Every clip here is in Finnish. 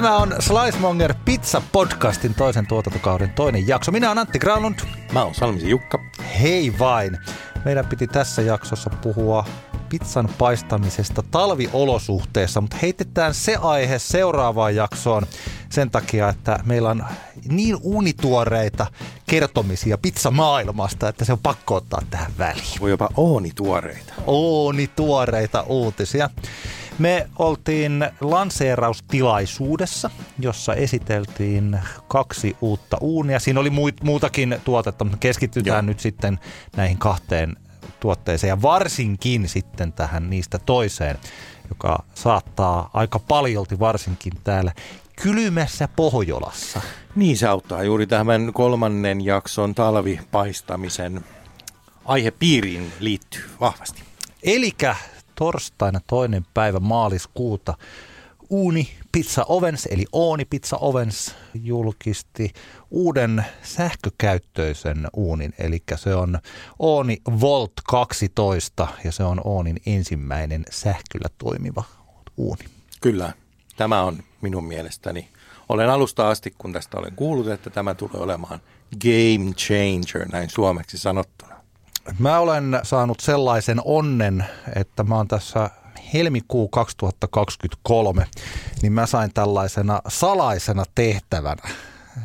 Tämä on Slicemonger Pizza Podcastin toisen tuotantokauden toinen jakso. Minä olen Antti Granlund. Mä oon Salmisi Jukka. Hei vain. Meidän piti tässä jaksossa puhua pizzan paistamisesta talviolosuhteessa, mutta heitetään se aihe seuraavaan jaksoon sen takia, että meillä on niin unituoreita kertomisia pizzamaailmasta, että se on pakko ottaa tähän väliin. Voi jopa ooni tuoreita. Unituoreita uutisia. Me oltiin lanseeraustilaisuudessa, jossa esiteltiin kaksi uutta uunia. Siinä oli muutakin tuotetta, mutta keskitytään Joo. nyt sitten näihin kahteen tuotteeseen ja varsinkin sitten tähän niistä toiseen, joka saattaa aika paljolti varsinkin täällä kylmässä Pohjolassa. Niin se auttaa juuri tämän kolmannen jakson talvipaistamisen aihepiiriin liittyy vahvasti. Elikä torstaina toinen päivä maaliskuuta Uuni Pizza Ovens, eli Ooni Pizza Ovens, julkisti uuden sähkökäyttöisen uunin, eli se on Ooni Volt 12 ja se on Oonin ensimmäinen sähköllä toimiva uuni. Kyllä, tämä on minun mielestäni. Olen alusta asti, kun tästä olen kuullut, että tämä tulee olemaan game changer, näin suomeksi sanottuna. Mä olen saanut sellaisen onnen, että mä oon tässä helmikuu 2023, niin mä sain tällaisena salaisena tehtävänä,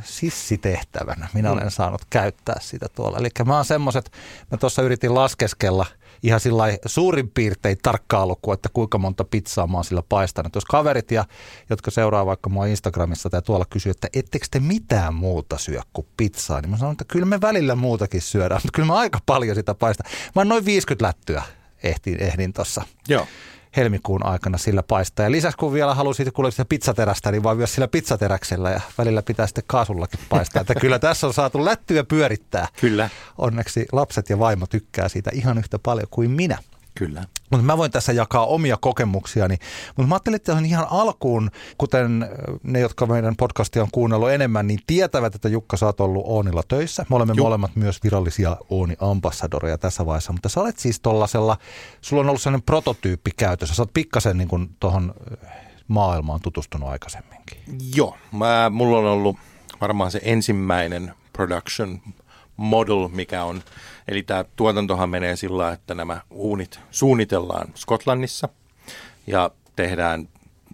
sissitehtävänä. Minä olen saanut käyttää sitä tuolla. Eli mä oon semmoiset, mä tuossa yritin laskeskella ihan sillä suurin piirtein tarkkaa lukua, että kuinka monta pizzaa mä oon sillä paistanut. Jos kaverit, ja, jotka seuraa vaikka mua Instagramissa tai tuolla kysyy, että ettekö te mitään muuta syö kuin pizzaa, niin mä sanon, että kyllä me välillä muutakin syödään, mutta kyllä mä aika paljon sitä paistan. Mä oon noin 50 lättyä ehdin, ehdin tuossa Joo. Helmikuun aikana sillä paistaa. Ja lisäksi kun vielä halusit kuulla sitä pizzaterästä, niin vaan myös sillä pizzateräksellä ja välillä pitää sitten kaasullakin paistaa. Että kyllä tässä on saatu lättyä pyörittää. Kyllä, Onneksi lapset ja vaimo tykkää siitä ihan yhtä paljon kuin minä. kyllä. Mutta mä voin tässä jakaa omia kokemuksiani. Mutta mä ajattelin, että on ihan alkuun, kuten ne, jotka meidän podcastia on kuunnellut enemmän, niin tietävät, että Jukka, sä oot ollut Oonilla töissä. Me olemme Juu. molemmat myös virallisia Ooni-ambassadoreja tässä vaiheessa. Mutta sä olet siis tollasella, sulla on ollut sellainen prototyyppi käytössä. Sä oot pikkasen niin tuohon maailmaan tutustunut aikaisemminkin. Joo, mä, mulla on ollut varmaan se ensimmäinen production model, mikä on, eli tämä tuotantohan menee sillä, että nämä uunit suunnitellaan Skotlannissa ja tehdään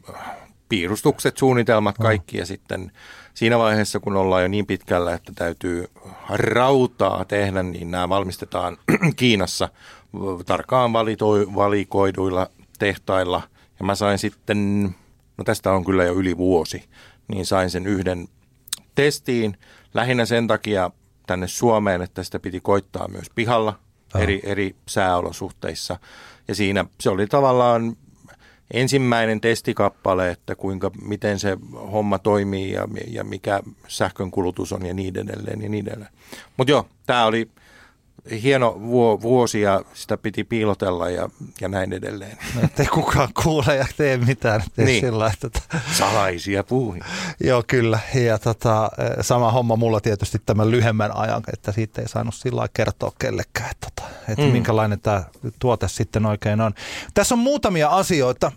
äh, piirustukset, suunnitelmat, kaikki ja sitten siinä vaiheessa, kun ollaan jo niin pitkällä, että täytyy rautaa tehdä, niin nämä valmistetaan Kiinassa tarkkaan valitoi, valikoiduilla tehtailla. Ja mä sain sitten, no tästä on kyllä jo yli vuosi, niin sain sen yhden testiin. Lähinnä sen takia tänne Suomeen, että sitä piti koittaa myös pihalla eri, eri sääolosuhteissa. Ja siinä se oli tavallaan ensimmäinen testikappale, että kuinka, miten se homma toimii ja, ja mikä sähkön kulutus on ja niin edelleen ja niin edelleen. Mutta joo, tämä oli hieno vuo, vuosi ja sitä piti piilotella ja, ja näin edelleen. No, ettei kukaan kuule ja tee mitään. Tee Niin. sillä, että Salaisia puuhin. Joo, kyllä. Ja tota, eh, sama homma mulla tietysti tämän lyhemmän ajan, että siitä ei saanut sillä kertoa kellekään, että, tota, että. Mm. minkälainen tämä tuote sitten oikein on. Tässä on muutamia asioita.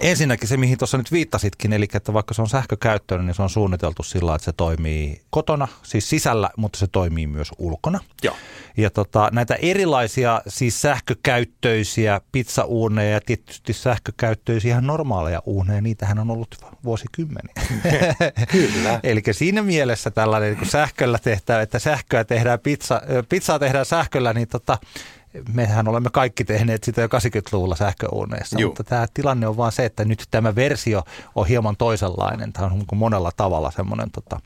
Ensinnäkin se, mihin tuossa nyt viittasitkin, eli että vaikka se on sähkökäyttöinen, niin se on suunniteltu sillä että se toimii kotona, siis sisällä, mutta se toimii myös ulkona. Joo. Ja tota, näitä erilaisia siis sähkökäyttöisiä pizzauuneja ja tietysti sähkökäyttöisiä ihan normaaleja uuneja, niitähän on ollut vuosikymmeniä. Kyllä. Eli siinä mielessä tällainen niin sähköllä tehtävä, että sähköä tehdään pizza, pizzaa tehdään sähköllä, niin tota, mehän olemme kaikki tehneet sitä jo 80-luvulla sähköuuneissa, Juu. mutta tämä tilanne on vaan se, että nyt tämä versio on hieman toisenlainen. Tämä on niin monella tavalla semmoinen, tota,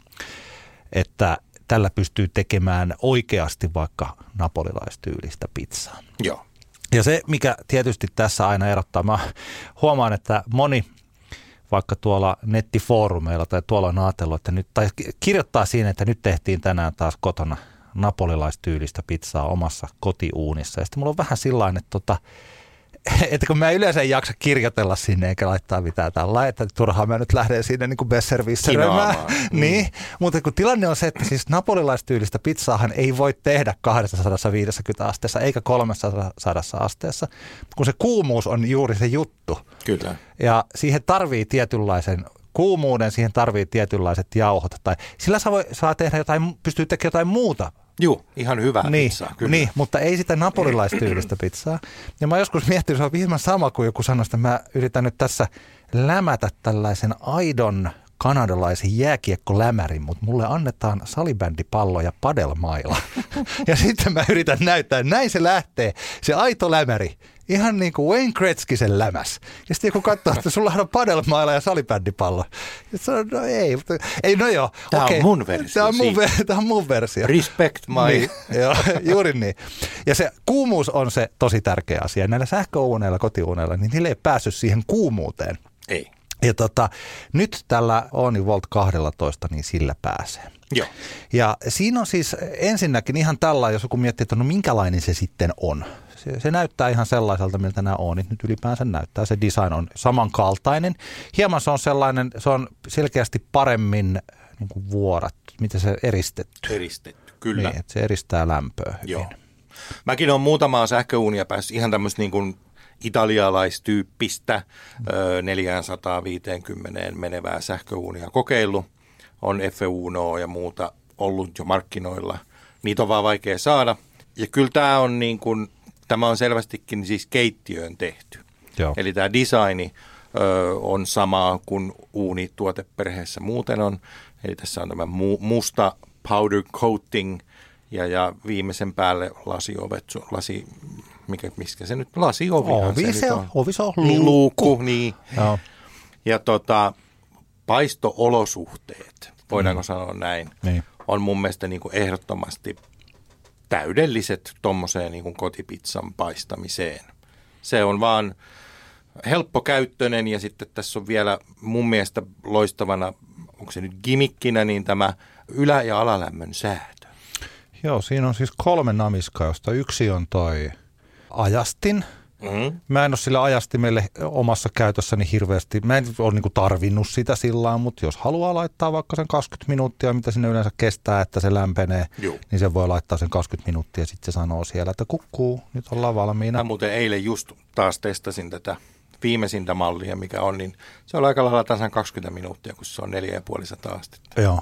että tällä pystyy tekemään oikeasti vaikka napolilaistyylistä pizzaa. Joo. Ja se, mikä tietysti tässä aina erottaa, mä huomaan, että moni vaikka tuolla nettifoorumeilla tai tuolla on ajatellut, että nyt, tai kirjoittaa siinä, että nyt tehtiin tänään taas kotona napolilaistyylistä pizzaa omassa kotiuunissa. Ja sitten mulla on vähän sillä että tota, että kun mä yleensä en jaksa kirjoitella sinne eikä laittaa mitään tällä, että turhaan mä nyt lähden sinne niin kuin besservisseröimään. Mm. niin, mutta kun tilanne on se, että siis napolilaistyylistä pizzaahan ei voi tehdä 250 asteessa eikä 300 asteessa, kun se kuumuus on juuri se juttu. Kyllä. Ja siihen tarvii tietynlaisen kuumuuden, siihen tarvii tietynlaiset jauhot. Tai sillä saa, voi, saa tehdä jotain, pystyy tekemään jotain muuta Joo, ihan hyvä niin, pizzaa, kyllä. Niin, mutta ei sitä napolilaistyylistä pizzaa. Ja mä joskus miettinyt, se on hieman sama kuin joku sanoi, että mä yritän nyt tässä lämätä tällaisen aidon kanadalaisen jääkiekkolämärin, mutta mulle annetaan salibändipallo ja padelmaila. ja sitten mä yritän näyttää, näin se lähtee, se aito lämäri. Ihan niin kuin Wayne Gretzky sen lämäs. Ja sitten joku katsoo, että sulla on padelmaila ja salibändipallo. Ja sanoo, no ei, mutta, ei no joo. Tämä okay. on mun versio Tämä on mun, tämä on mun versio. Respect my... Niin, joo, juuri niin. Ja se kuumuus on se tosi tärkeä asia. Näillä sähköuuneilla, kotiuuneilla, niin niille ei päässyt siihen kuumuuteen. Ei. Ja tota, nyt tällä Oni Volt 12, niin sillä pääsee. Joo. Ja siinä on siis ensinnäkin ihan tällä, jos joku miettii, että no minkälainen se sitten on. Se, se näyttää ihan sellaiselta, miltä nämä Onit nyt ylipäänsä näyttää. Se design on samankaltainen. Hieman se on sellainen, se on selkeästi paremmin niin kuin vuorat, miten se eristetty. Eristetty, kyllä. Niin, että se eristää lämpöä hyvin. Joo. Mäkin olen muutamaa sähköuunia päässyt ihan tämmöistä niin kuin italialaistyyppistä ö, 450 menevää sähköuunia kokeillut. On F1 ja muuta ollut jo markkinoilla. Niitä on vaan vaikea saada. Ja kyllä tämä on, niin kuin, tämä on selvästikin siis keittiöön tehty. Joo. Eli tämä designi ö, on sama kuin uuni tuoteperheessä muuten on. Eli tässä on tämä mu- musta powder coating ja, ja viimeisen päälle lasiovet, lasi, mikä, miskä se nyt, lasiovi. Ovi se on, ovi se on luukku. Niin, luukku, niin. Joo. Ja tota, paistoolosuhteet, voidaanko mm. sanoa näin, Niin. on mun mielestä niin kuin ehdottomasti täydelliset tuommoiseen niin kotipizzan paistamiseen. Se on vaan helppokäyttöinen ja sitten tässä on vielä mun mielestä loistavana, onko se nyt gimikkinä, niin tämä ylä- ja alalämmön säätö. Joo, siinä on siis kolme namiskaa, josta yksi on toi ajastin. Mm. Mä en ole sillä ajastimelle omassa käytössäni hirveästi, mä en ole niinku tarvinnut sitä sillä mutta jos haluaa laittaa vaikka sen 20 minuuttia, mitä sinne yleensä kestää, että se lämpenee, Joo. niin se voi laittaa sen 20 minuuttia ja sitten se sanoo siellä, että kukkuu, nyt ollaan valmiina. Mä muuten eilen just taas testasin tätä viimeisintä mallia, mikä on, niin se on aika lailla tasan 20 minuuttia, kun se on 4,5 astetta. Joo.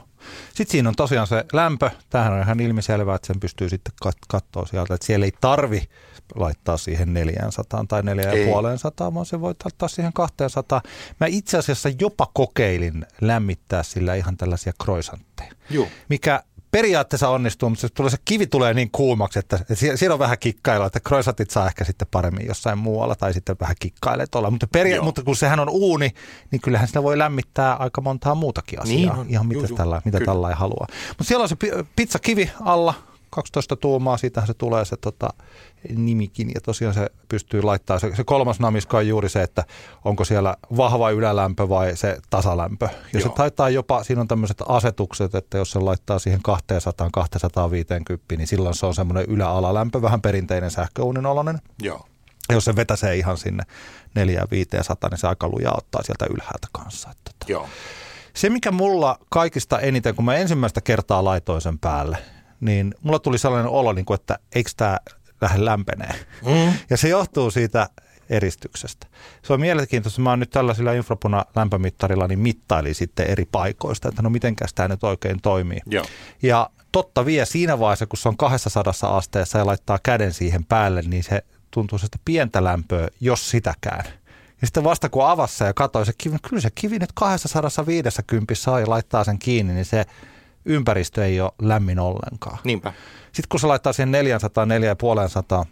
Sitten siinä on tosiaan se lämpö. Tämähän on ihan ilmiselvää, että sen pystyy sitten kat- katsoa sieltä, että siellä ei tarvi laittaa siihen 400 tai 450, vaan se voi laittaa siihen 200. Mä itse asiassa jopa kokeilin lämmittää sillä ihan tällaisia croissantteja, Joo. mikä periaatteessa onnistuu, mutta se, tulee, se kivi tulee niin kuumaksi, että, siellä on vähän kikkailua, että croissantit saa ehkä sitten paremmin jossain muualla tai sitten vähän kikkailee tuolla. Mutta, peria- Joo. mutta kun sehän on uuni, niin kyllähän sitä voi lämmittää aika montaa muutakin asiaa. Niin on. Ihan mitä, juu. tällä, mitä tällä ei halua. Mutta siellä on se pi- pizzakivi alla, 12 tuumaa, siitähän se tulee se tota, nimikin. Ja tosiaan se pystyy laittamaan, se, se kolmas namiska on juuri se, että onko siellä vahva ylälämpö vai se tasalämpö. Ja se Joo. taitaa jopa, siinä on tämmöiset asetukset, että jos se laittaa siihen 200-250, niin silloin se on semmoinen ylä-alalämpö, vähän perinteinen sähköuunin oloinen. Joo. Ja jos se vetäsee ihan sinne 4-500, niin se aika lujaa ottaa sieltä ylhäältä kanssa. Että tota. Joo. Se, mikä mulla kaikista eniten, kun mä ensimmäistä kertaa laitoin sen päälle, niin mulla tuli sellainen olo, niin kuin, että eikö tämä lähde lämpenee. Mm. Ja se johtuu siitä eristyksestä. Se on mielenkiintoista. Mä oon nyt tällaisilla infrapuna lämpömittarilla niin mittailin sitten eri paikoista, että no mitenkäs tämä nyt oikein toimii. Joo. Ja totta vie siinä vaiheessa, kun se on 200 asteessa ja laittaa käden siihen päälle, niin se tuntuu sitä pientä lämpöä, jos sitäkään. Ja sitten vasta kun avassa ja katsoi se kivi, kyllä se kivi nyt 250 saa ja laittaa sen kiinni, niin se ympäristö ei ole lämmin ollenkaan. Niinpä. Sitten kun se laittaa siihen 400, 450,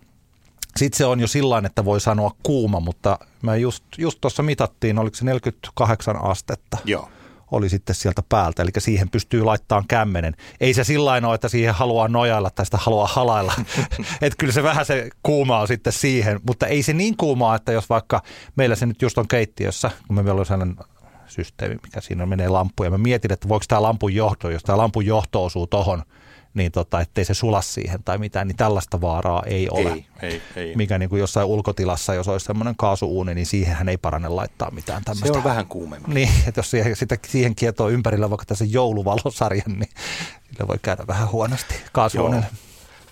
sitten se on jo sillä että voi sanoa kuuma, mutta mä just, just tuossa mitattiin, oliko se 48 astetta Joo. oli sitten sieltä päältä, eli siihen pystyy laittamaan kämmenen. Ei se sillä ole, että siihen haluaa nojailla tai sitä haluaa halailla. että kyllä se vähän se kuuma on sitten siihen, mutta ei se niin kuumaa, että jos vaikka meillä se nyt just on keittiössä, kun me meillä on sellainen systeemi, mikä siinä menee lampuja. Mä mietin, että voiko tämä lampun johto, jos tämä lampun johto osuu tohon, niin tota, ettei se sula siihen tai mitään, niin tällaista vaaraa ei ole. Ei, ei, ei. Mikä niin kuin jossain ulkotilassa, jos olisi semmoinen kaasuuuni, niin siihenhän ei parane laittaa mitään tämmöistä. Se on vähän kuumemmin. Niin, että jos siihen, sitä, siihen kietoo ympärillä vaikka tässä jouluvalosarjan, niin sillä voi käydä vähän huonosti kaasuunille.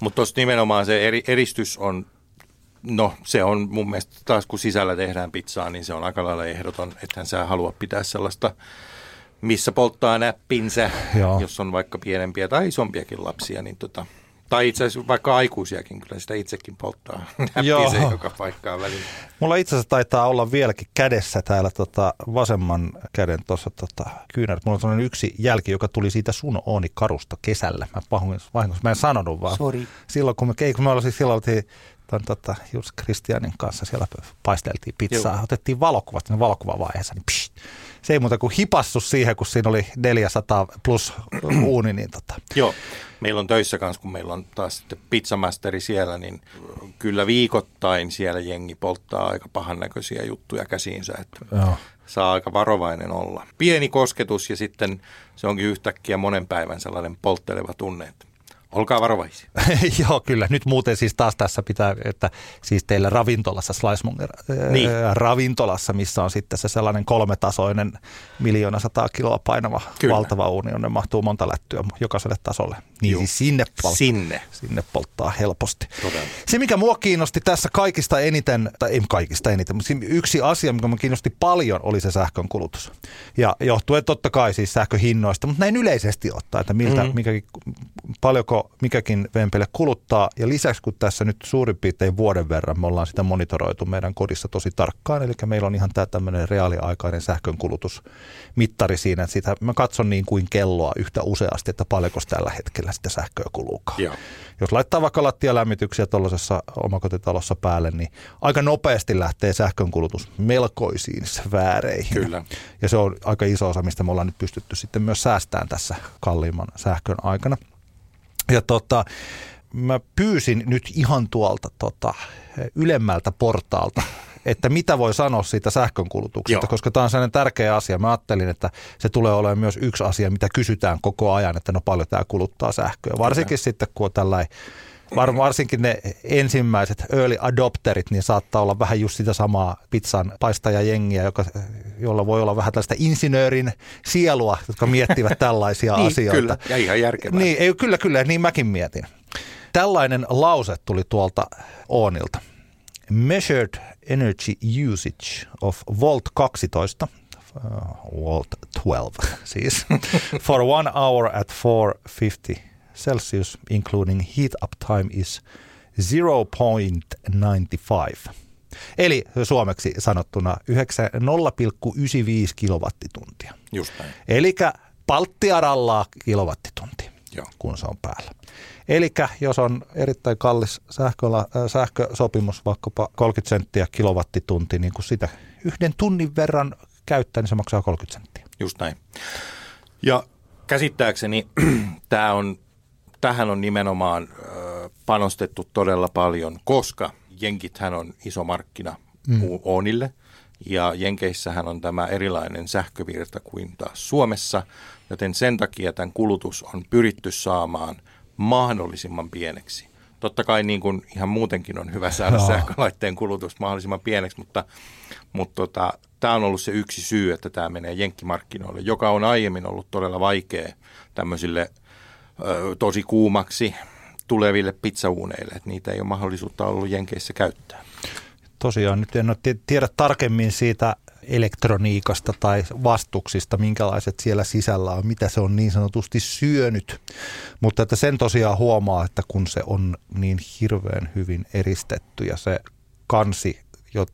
Mutta tuossa nimenomaan se eri, eristys on, no se on mun mielestä taas kun sisällä tehdään pizzaa, niin se on aika lailla ehdoton, ethän sä halua pitää sellaista missä polttaa näppinsä, Joo. jos on vaikka pienempiä tai isompiakin lapsia, niin tota, tai itse asiassa vaikka aikuisiakin, kyllä sitä itsekin polttaa näppinsä joka paikkaan välillä. Mulla itse asiassa taitaa olla vieläkin kädessä täällä tota vasemman käden tuossa tota, kyynär. Mulla on sellainen yksi jälki, joka tuli siitä sun Ooni karusta kesällä. Mä vahingossa, mä en sanonut vaan. Sorry. Silloin kun me, kun me oltiin, silloin oltiin ton, tota, just Kristianin kanssa siellä paisteltiin pizzaa. Joo. Otettiin valokuvat siinä valokuvavaiheessa, niin psh, se ei muuta kuin hipassu siihen, kun siinä oli 400 plus uuni. Niin tota. Joo, meillä on töissä kanssa, kun meillä on taas sitten pizzamasteri siellä, niin kyllä viikoittain siellä jengi polttaa aika pahan näköisiä juttuja käsiinsä, että Joo. saa aika varovainen olla. Pieni kosketus ja sitten se onkin yhtäkkiä monen päivän sellainen poltteleva tunne, että Olkaa varovaisia. Joo, kyllä. Nyt muuten siis taas tässä pitää, että siis teillä ravintolassa, Slicemonger niin. ravintolassa, missä on sitten se sellainen kolmetasoinen miljoona sataa kiloa painava kyllä. valtava uuni, jonne mahtuu monta lättyä jokaiselle tasolle. Niin siis sinne, polttaa, sinne. sinne polttaa helposti. Todella. Se, mikä mua kiinnosti tässä kaikista eniten, tai ei kaikista eniten, mutta yksi asia, mikä mua kiinnosti paljon, oli se sähkön kulutus. Ja johtuen totta kai siis sähköhinnoista, mutta näin yleisesti ottaa, että miltä, mm-hmm. mikäkin, paljonko mikäkin vempele kuluttaa. Ja lisäksi kun tässä nyt suurin piirtein vuoden verran me ollaan sitä monitoroitu meidän kodissa tosi tarkkaan, eli meillä on ihan tämä tämmöinen reaaliaikainen sähkönkulutusmittari siinä, että sitä mä katson niin kuin kelloa yhtä useasti, että paljonko tällä hetkellä sitä sähköä kuluukaan. Joo. Jos laittaa vaikka lattialämmityksiä tuollaisessa omakotitalossa päälle, niin aika nopeasti lähtee sähkönkulutus melkoisiin sfääreihin. Kyllä. Ja se on aika iso osa, mistä me ollaan nyt pystytty sitten myös säästämään tässä kalliimman sähkön aikana. Ja tota, mä pyysin nyt ihan tuolta tota, ylemmältä portaalta, että mitä voi sanoa siitä sähkönkulutuksesta, Joo. koska tämä on sellainen tärkeä asia. Mä ajattelin, että se tulee olemaan myös yksi asia, mitä kysytään koko ajan, että no paljon tämä kuluttaa sähköä. Varsinkin Kyllä. sitten, kun on tällainen varsinkin ne ensimmäiset early adopterit, niin saattaa olla vähän just sitä samaa pizzan paistajajengiä, joka, jolla voi olla vähän tällaista insinöörin sielua, jotka miettivät tällaisia niin, asioita. Kyllä, ja ihan järkevää. Niin, ei, kyllä, kyllä, niin mäkin mietin. Tällainen lause tuli tuolta Oonilta. Measured energy usage of Volt 12 uh, Volt 12 siis, for one hour at 450 Celsius, including heat up time is 0.95. Eli suomeksi sanottuna 0,95 kilowattituntia. Just näin. Eli palttiaralla kilowattitunti, Joo. kun se on päällä. Eli jos on erittäin kallis sähköla, äh, sähkösopimus, vaikkapa 30 senttiä kilowattitunti, niin kun sitä yhden tunnin verran käyttää, niin se maksaa 30 senttiä. Just näin. Ja käsittääkseni tämä on tähän on nimenomaan panostettu todella paljon, koska Jenkithän on iso markkina mm. Oonille ja Jenkeissähän on tämä erilainen sähkövirta kuin taas Suomessa, joten sen takia tämän kulutus on pyritty saamaan mahdollisimman pieneksi. Totta kai niin kuin ihan muutenkin on hyvä saada no. sähkölaitteen kulutus mahdollisimman pieneksi, mutta, mutta tota, tämä on ollut se yksi syy, että tämä menee jenkkimarkkinoille, joka on aiemmin ollut todella vaikea tämmöisille tosi kuumaksi tuleville pizzauuneille, että niitä ei ole mahdollisuutta ollut Jenkeissä käyttää. Tosiaan, nyt en ole tiedä tarkemmin siitä elektroniikasta tai vastuksista, minkälaiset siellä sisällä on, mitä se on niin sanotusti syönyt. Mutta että sen tosiaan huomaa, että kun se on niin hirveän hyvin eristetty ja se kansi,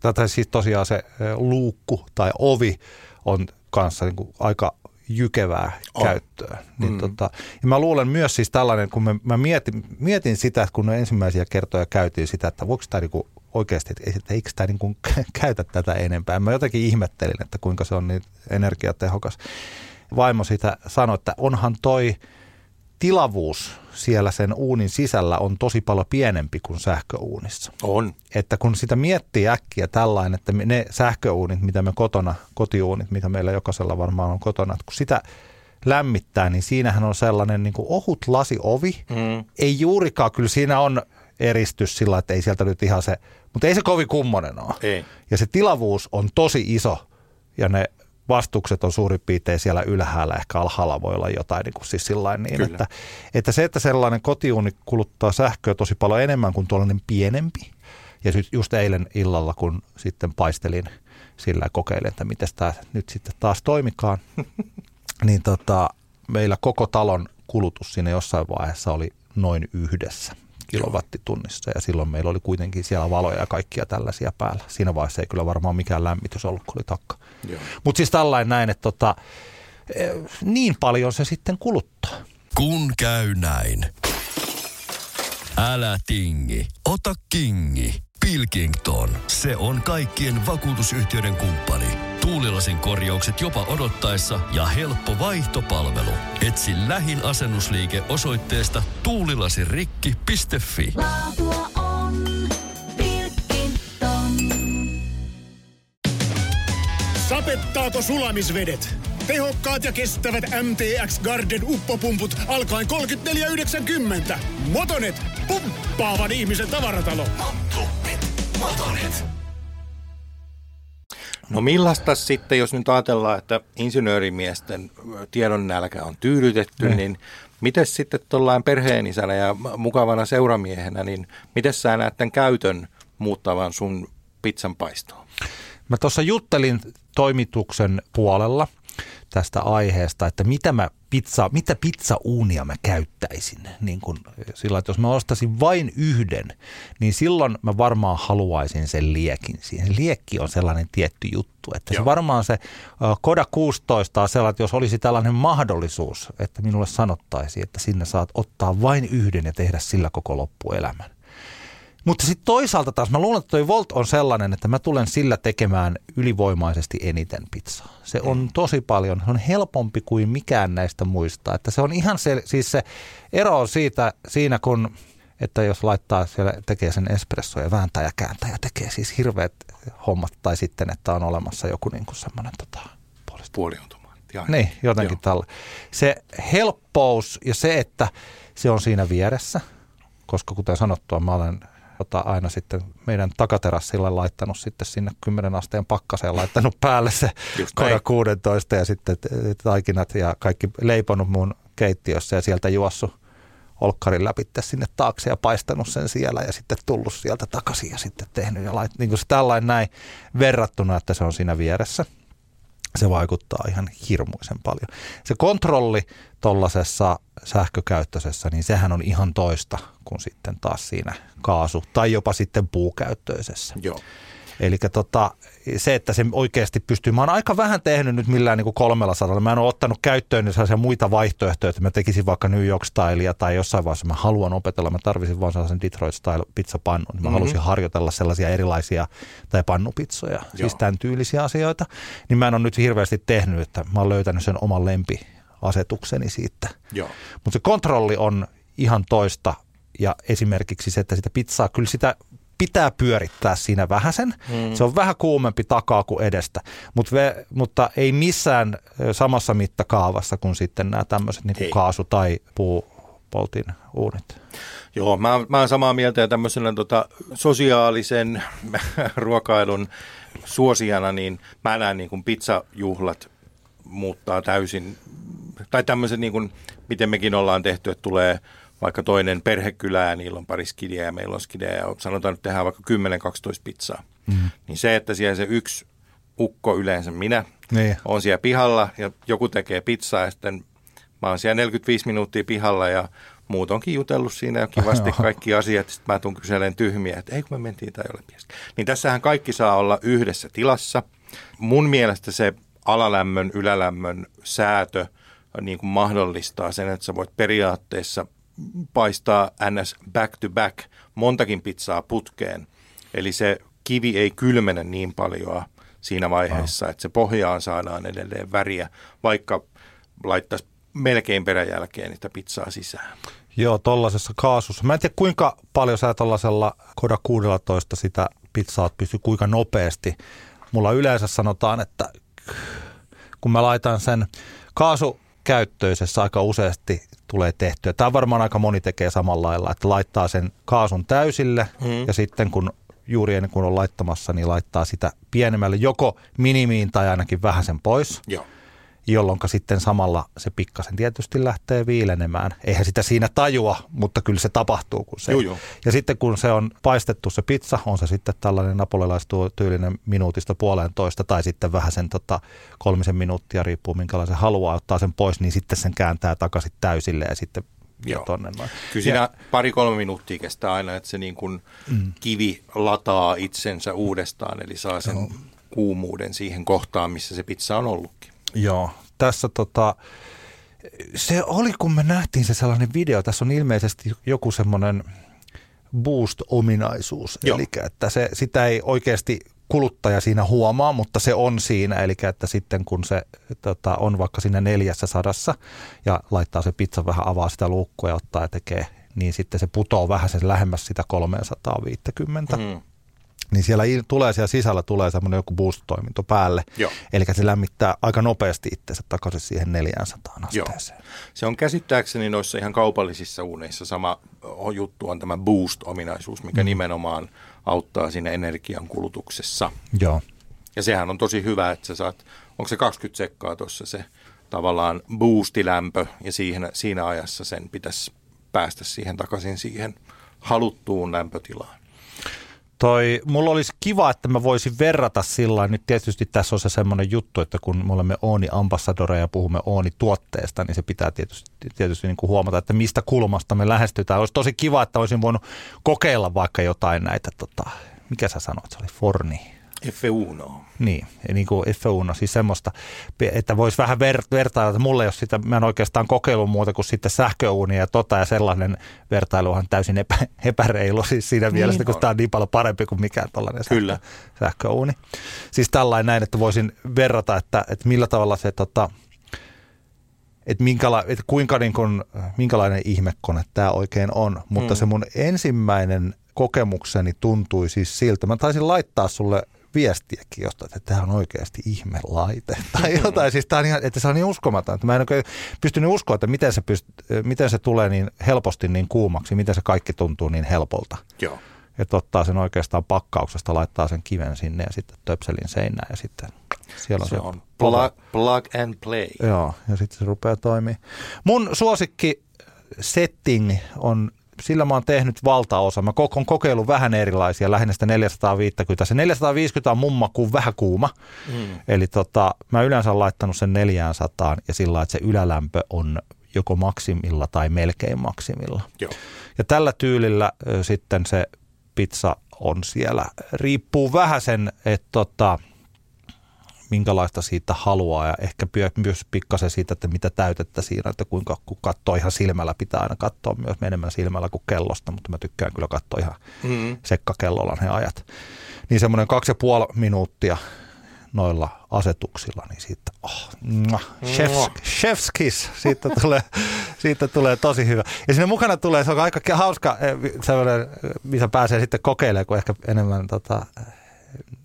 tai siis tosiaan se luukku tai ovi on kanssa niin kuin aika jykevää oh. käyttöä. Niin mm. tota, ja mä luulen myös siis tällainen, kun mä, mä mietin, mietin sitä, että kun ne ensimmäisiä kertoja käytiin sitä, että voiko tämä niinku oikeasti, että, että eikö tämä niinku käytä tätä enempää. Mä jotenkin ihmettelin, että kuinka se on niin energiatehokas. Vaimo sitä sanoi, että onhan toi tilavuus siellä sen uunin sisällä on tosi paljon pienempi kuin sähköuunissa. On. Että kun sitä miettii äkkiä tällainen, että ne sähköuunit, mitä me kotona, kotiuunit, mitä meillä jokaisella varmaan on kotona, että kun sitä lämmittää, niin siinähän on sellainen niin kuin ohut lasiovi. Mm. Ei juurikaan, kyllä siinä on eristys sillä, että ei sieltä nyt ihan se, mutta ei se kovin kummonen ole. Ei. Ja se tilavuus on tosi iso ja ne vastukset on suurin piirtein siellä ylhäällä, ehkä alhaalla voi olla jotain niin kuin siis sillain niin, että, että se, että sellainen kotiuuni kuluttaa sähköä tosi paljon enemmän kuin tuollainen pienempi. Ja just eilen illalla, kun sitten paistelin sillä ja kokeilin, että miten tämä nyt sitten taas toimikaan, niin tota, meillä koko talon kulutus siinä jossain vaiheessa oli noin yhdessä kilowattitunnissa ja silloin meillä oli kuitenkin siellä valoja ja kaikkia tällaisia päällä. Siinä vaiheessa ei kyllä varmaan mikään lämmitys ollut, kun oli takka. Mutta siis tällainen näin, että tota, eh, niin paljon se sitten kuluttaa. Kun käy näin. Älä tingi, ota kingi. Pilkington, se on kaikkien vakuutusyhtiöiden kumppani. Tuulilasin korjaukset jopa odottaessa ja helppo vaihtopalvelu. Etsi lähin asennusliike osoitteesta tuulilasirikki.fi. Laatua on Pilkington. Sapettaako sulamisvedet? Tehokkaat ja kestävät MTX Garden uppopumput alkaen 34,90. Motonet, pumppaavan ihmisen tavaratalo. Motonet. No millaista sitten, jos nyt ajatellaan, että insinöörimiesten tiedon nälkä on tyydytetty, mm. niin miten sitten tuollain perheenisänä ja mukavana seuramiehenä, niin miten sä näet tämän käytön muuttavan sun pizzan paistoon? Mä tuossa juttelin toimituksen puolella tästä aiheesta, että mitä mä pizza, mitä pizzauunia mä käyttäisin. Niin kun, sillä, että jos mä ostaisin vain yhden, niin silloin mä varmaan haluaisin sen liekin siihen. Liekki on sellainen tietty juttu, että se varmaan se Koda 16 on sellainen, että jos olisi tällainen mahdollisuus, että minulle sanottaisiin, että sinne saat ottaa vain yhden ja tehdä sillä koko loppuelämän mutta sitten toisaalta taas mä luulen, että toi Volt on sellainen, että mä tulen sillä tekemään ylivoimaisesti eniten pizzaa. Se on mm. tosi paljon, se on helpompi kuin mikään näistä muista. Että se on ihan se, siis se ero on siitä, siinä kun, että jos laittaa siellä, tekee sen espresso ja vääntää ja kääntää ja tekee siis hirveät hommat, tai sitten, että on olemassa joku niin kuin semmoinen tota, puoliautomaatti. Niin, jotenkin tällä. Se helppous ja se, että se on siinä vieressä, koska kuten sanottua, mä olen tota, aina sitten meidän takaterassilla laittanut sitten sinne 10 asteen pakkaseen, laittanut päälle se koda 16 ja sitten taikinat ja kaikki leiponut mun keittiössä ja sieltä juossut olkkarin läpi sinne taakse ja paistanut sen siellä ja sitten tullut sieltä takaisin ja sitten tehnyt ja lait, niin kuin se tällainen näin verrattuna, että se on siinä vieressä. Se vaikuttaa ihan hirmuisen paljon. Se kontrolli tuollaisessa sähkökäyttöisessä, niin sehän on ihan toista kuin sitten taas siinä kaasu- tai jopa sitten puukäyttöisessä. Joo. Eli tota, se, että se oikeasti pystyy, mä oon aika vähän tehnyt nyt millään niin kuin kolmella sadalla. Mä en ole ottanut käyttöön niin sellaisia muita vaihtoehtoja, että mä tekisin vaikka New York Stylea tai jossain vaiheessa mä haluan opetella, mä tarvisin vaan sellaisen Detroit Style pizzapannun. Mä mm-hmm. halusin harjoitella sellaisia erilaisia tai pannupitsoja, Joo. siis tämän tyylisiä asioita. Niin mä en ole nyt hirveästi tehnyt, että mä oon löytänyt sen oman lempi asetukseni siitä. Mutta se kontrolli on ihan toista ja esimerkiksi se, että sitä pizzaa, kyllä sitä pitää pyörittää siinä vähäsen. Mm. Se on vähän kuumempi takaa kuin edestä, Mut ve, mutta ei missään samassa mittakaavassa kuin sitten nämä tämmöiset niin kaasu- tai puupoltin uunit. Joo, mä, mä oon samaa mieltä ja tämmöisenä tota, sosiaalisen ruokailun suosijana, niin mä näen niin kuin pizzajuhlat muuttaa täysin, tai tämmöiset niin kuin, miten mekin ollaan tehty, että tulee vaikka toinen perhekylä ja niillä on pari skidiä ja meillä on skidiä ja sanotaan että tehdään vaikka 10-12 pizzaa. Mm. Niin se, että siellä se yksi ukko yleensä minä niin. on siellä pihalla ja joku tekee pizzaa ja sitten mä oon siellä 45 minuuttia pihalla ja muut onkin jutellut siinä jo kivasti kaikki asiat. Sitten mä tuun kyseleen tyhmiä, että ei kun me mentiin tai ole Niin tässähän kaikki saa olla yhdessä tilassa. Mun mielestä se alalämmön, ylälämmön säätö niin kuin mahdollistaa sen, että sä voit periaatteessa paistaa ns. back to back montakin pizzaa putkeen. Eli se kivi ei kylmene niin paljon siinä vaiheessa, oh. että se pohjaan saadaan edelleen väriä, vaikka laittaisi melkein peräjälkeen niitä pizzaa sisään. Joo, tollasessa kaasussa. Mä en tiedä kuinka paljon sä tollasella Koda 16 sitä pizzaa pysty, kuinka nopeasti. Mulla yleensä sanotaan, että kun mä laitan sen kaasukäyttöisessä aika useasti tulee tehtyä. Tämä varmaan aika moni tekee samalla lailla, että laittaa sen kaasun täysille mm. ja sitten kun juuri ennen kuin on laittamassa, niin laittaa sitä pienemmälle joko minimiin tai ainakin vähän sen pois. Joo jolloin sitten samalla se pikkasen tietysti lähtee viilenemään. Eihän sitä siinä tajua, mutta kyllä se tapahtuu. Kun se. Joo, joo. Ja sitten kun se on paistettu se pizza, on se sitten tällainen napolilaistyylinen minuutista puolentoista tai sitten vähän sen tota, kolmisen minuuttia, riippuu minkälaisen haluaa ottaa sen pois, niin sitten sen kääntää takaisin täysille ja sitten Joo. Tonne noin. Kyllä siinä pari-kolme minuuttia kestää aina, että se niin kuin mm. kivi lataa itsensä uudestaan, eli saa sen Joo. kuumuuden siihen kohtaan, missä se pizza on ollutkin. Joo, tässä tota, se oli kun me nähtiin se sellainen video, tässä on ilmeisesti joku semmoinen boost-ominaisuus, Joo. eli että se, sitä ei oikeasti kuluttaja siinä huomaa, mutta se on siinä, eli että sitten kun se tota, on vaikka siinä neljässä sadassa ja laittaa se pizza vähän, avaa sitä luukkua ja ottaa ja tekee, niin sitten se putoo vähän sen lähemmäs sitä 350. Mm niin siellä tulee siellä sisällä tulee semmoinen joku boost-toiminto päälle. Joo. Eli se lämmittää aika nopeasti itsensä takaisin siihen 400 asteeseen. Joo. Se on käsittääkseni noissa ihan kaupallisissa uuneissa sama juttu on tämä boost-ominaisuus, mikä mm. nimenomaan auttaa siinä energian kulutuksessa. Joo. Ja sehän on tosi hyvä, että sä saat, onko se 20 sekkaa tuossa se tavallaan boostilämpö ja siihen, siinä ajassa sen pitäisi päästä siihen takaisin siihen haluttuun lämpötilaan toi, mulla olisi kiva, että mä voisin verrata sillä Nyt tietysti tässä on se semmoinen juttu, että kun me olemme Ooni-ambassadoreja ja puhumme Ooni-tuotteesta, niin se pitää tietysti, tietysti niin kuin huomata, että mistä kulmasta me lähestytään. Olisi tosi kiva, että olisin voinut kokeilla vaikka jotain näitä, tota, mikä sä sanoit, se oli Forni F1. Niin, niin kuin F1, siis semmoista, että voisi vähän ver- vertailla, että mulle jos sitä, mä en oikeastaan kokeillut muuta kuin sitten sähköuunia ja tota ja sellainen vertailu on täysin epä, epäreilu siis siinä niin mielessä, kun tämä on niin paljon parempi kuin mikään tällainen Kyllä. Sähkö, sähköuuni. Siis tällainen näin, että voisin verrata, että, että millä tavalla se tota, että, minkäla, että kuinka niin kuin, minkälainen ihmekone tämä oikein on. Mutta mm. se mun ensimmäinen kokemukseni tuntui siis siltä. Mä taisin laittaa sulle viestiäkin jostain, että tämä on oikeasti ihmelaite tai jotain. Siis tämä on ihan, että se on niin uskomaton, että mä en oikein pystynyt uskoa, että miten se, pyst, miten se tulee niin helposti niin kuumaksi, miten se kaikki tuntuu niin helpolta. Joo. Että ottaa sen oikeastaan pakkauksesta, laittaa sen kiven sinne ja sitten töpselin seinään ja sitten siellä on se, se on plug, plug and play. Joo, ja sitten se rupeaa toimimaan. Mun suosikki setting on sillä mä oon tehnyt valtaosa. Mä oon kokeillut vähän erilaisia, lähinnä sitä 450. Se 450 on mumma kuin vähän kuuma. Mm. Eli tota, mä yleensä olen laittanut sen 400 ja sillä että se ylälämpö on joko maksimilla tai melkein maksimilla. Joo. Ja tällä tyylillä sitten se pizza on siellä. Riippuu vähän sen, että tota, minkälaista siitä haluaa ja ehkä myös pikkasen siitä, että mitä täytettä siinä, että kuinka kun katsoo ihan silmällä, pitää aina katsoa myös enemmän silmällä kuin kellosta, mutta mä tykkään kyllä katsoa ihan mm. sekkakellolla ne ajat. Niin semmoinen kaksi ja puoli minuuttia noilla asetuksilla, niin siitä, oh, chef's, chef's kiss, siitä tulee, siitä tulee tosi hyvä. Ja sinne mukana tulee, se on aika hauska, eh, sellainen, missä pääsee sitten kokeilemaan, kun ehkä enemmän tota,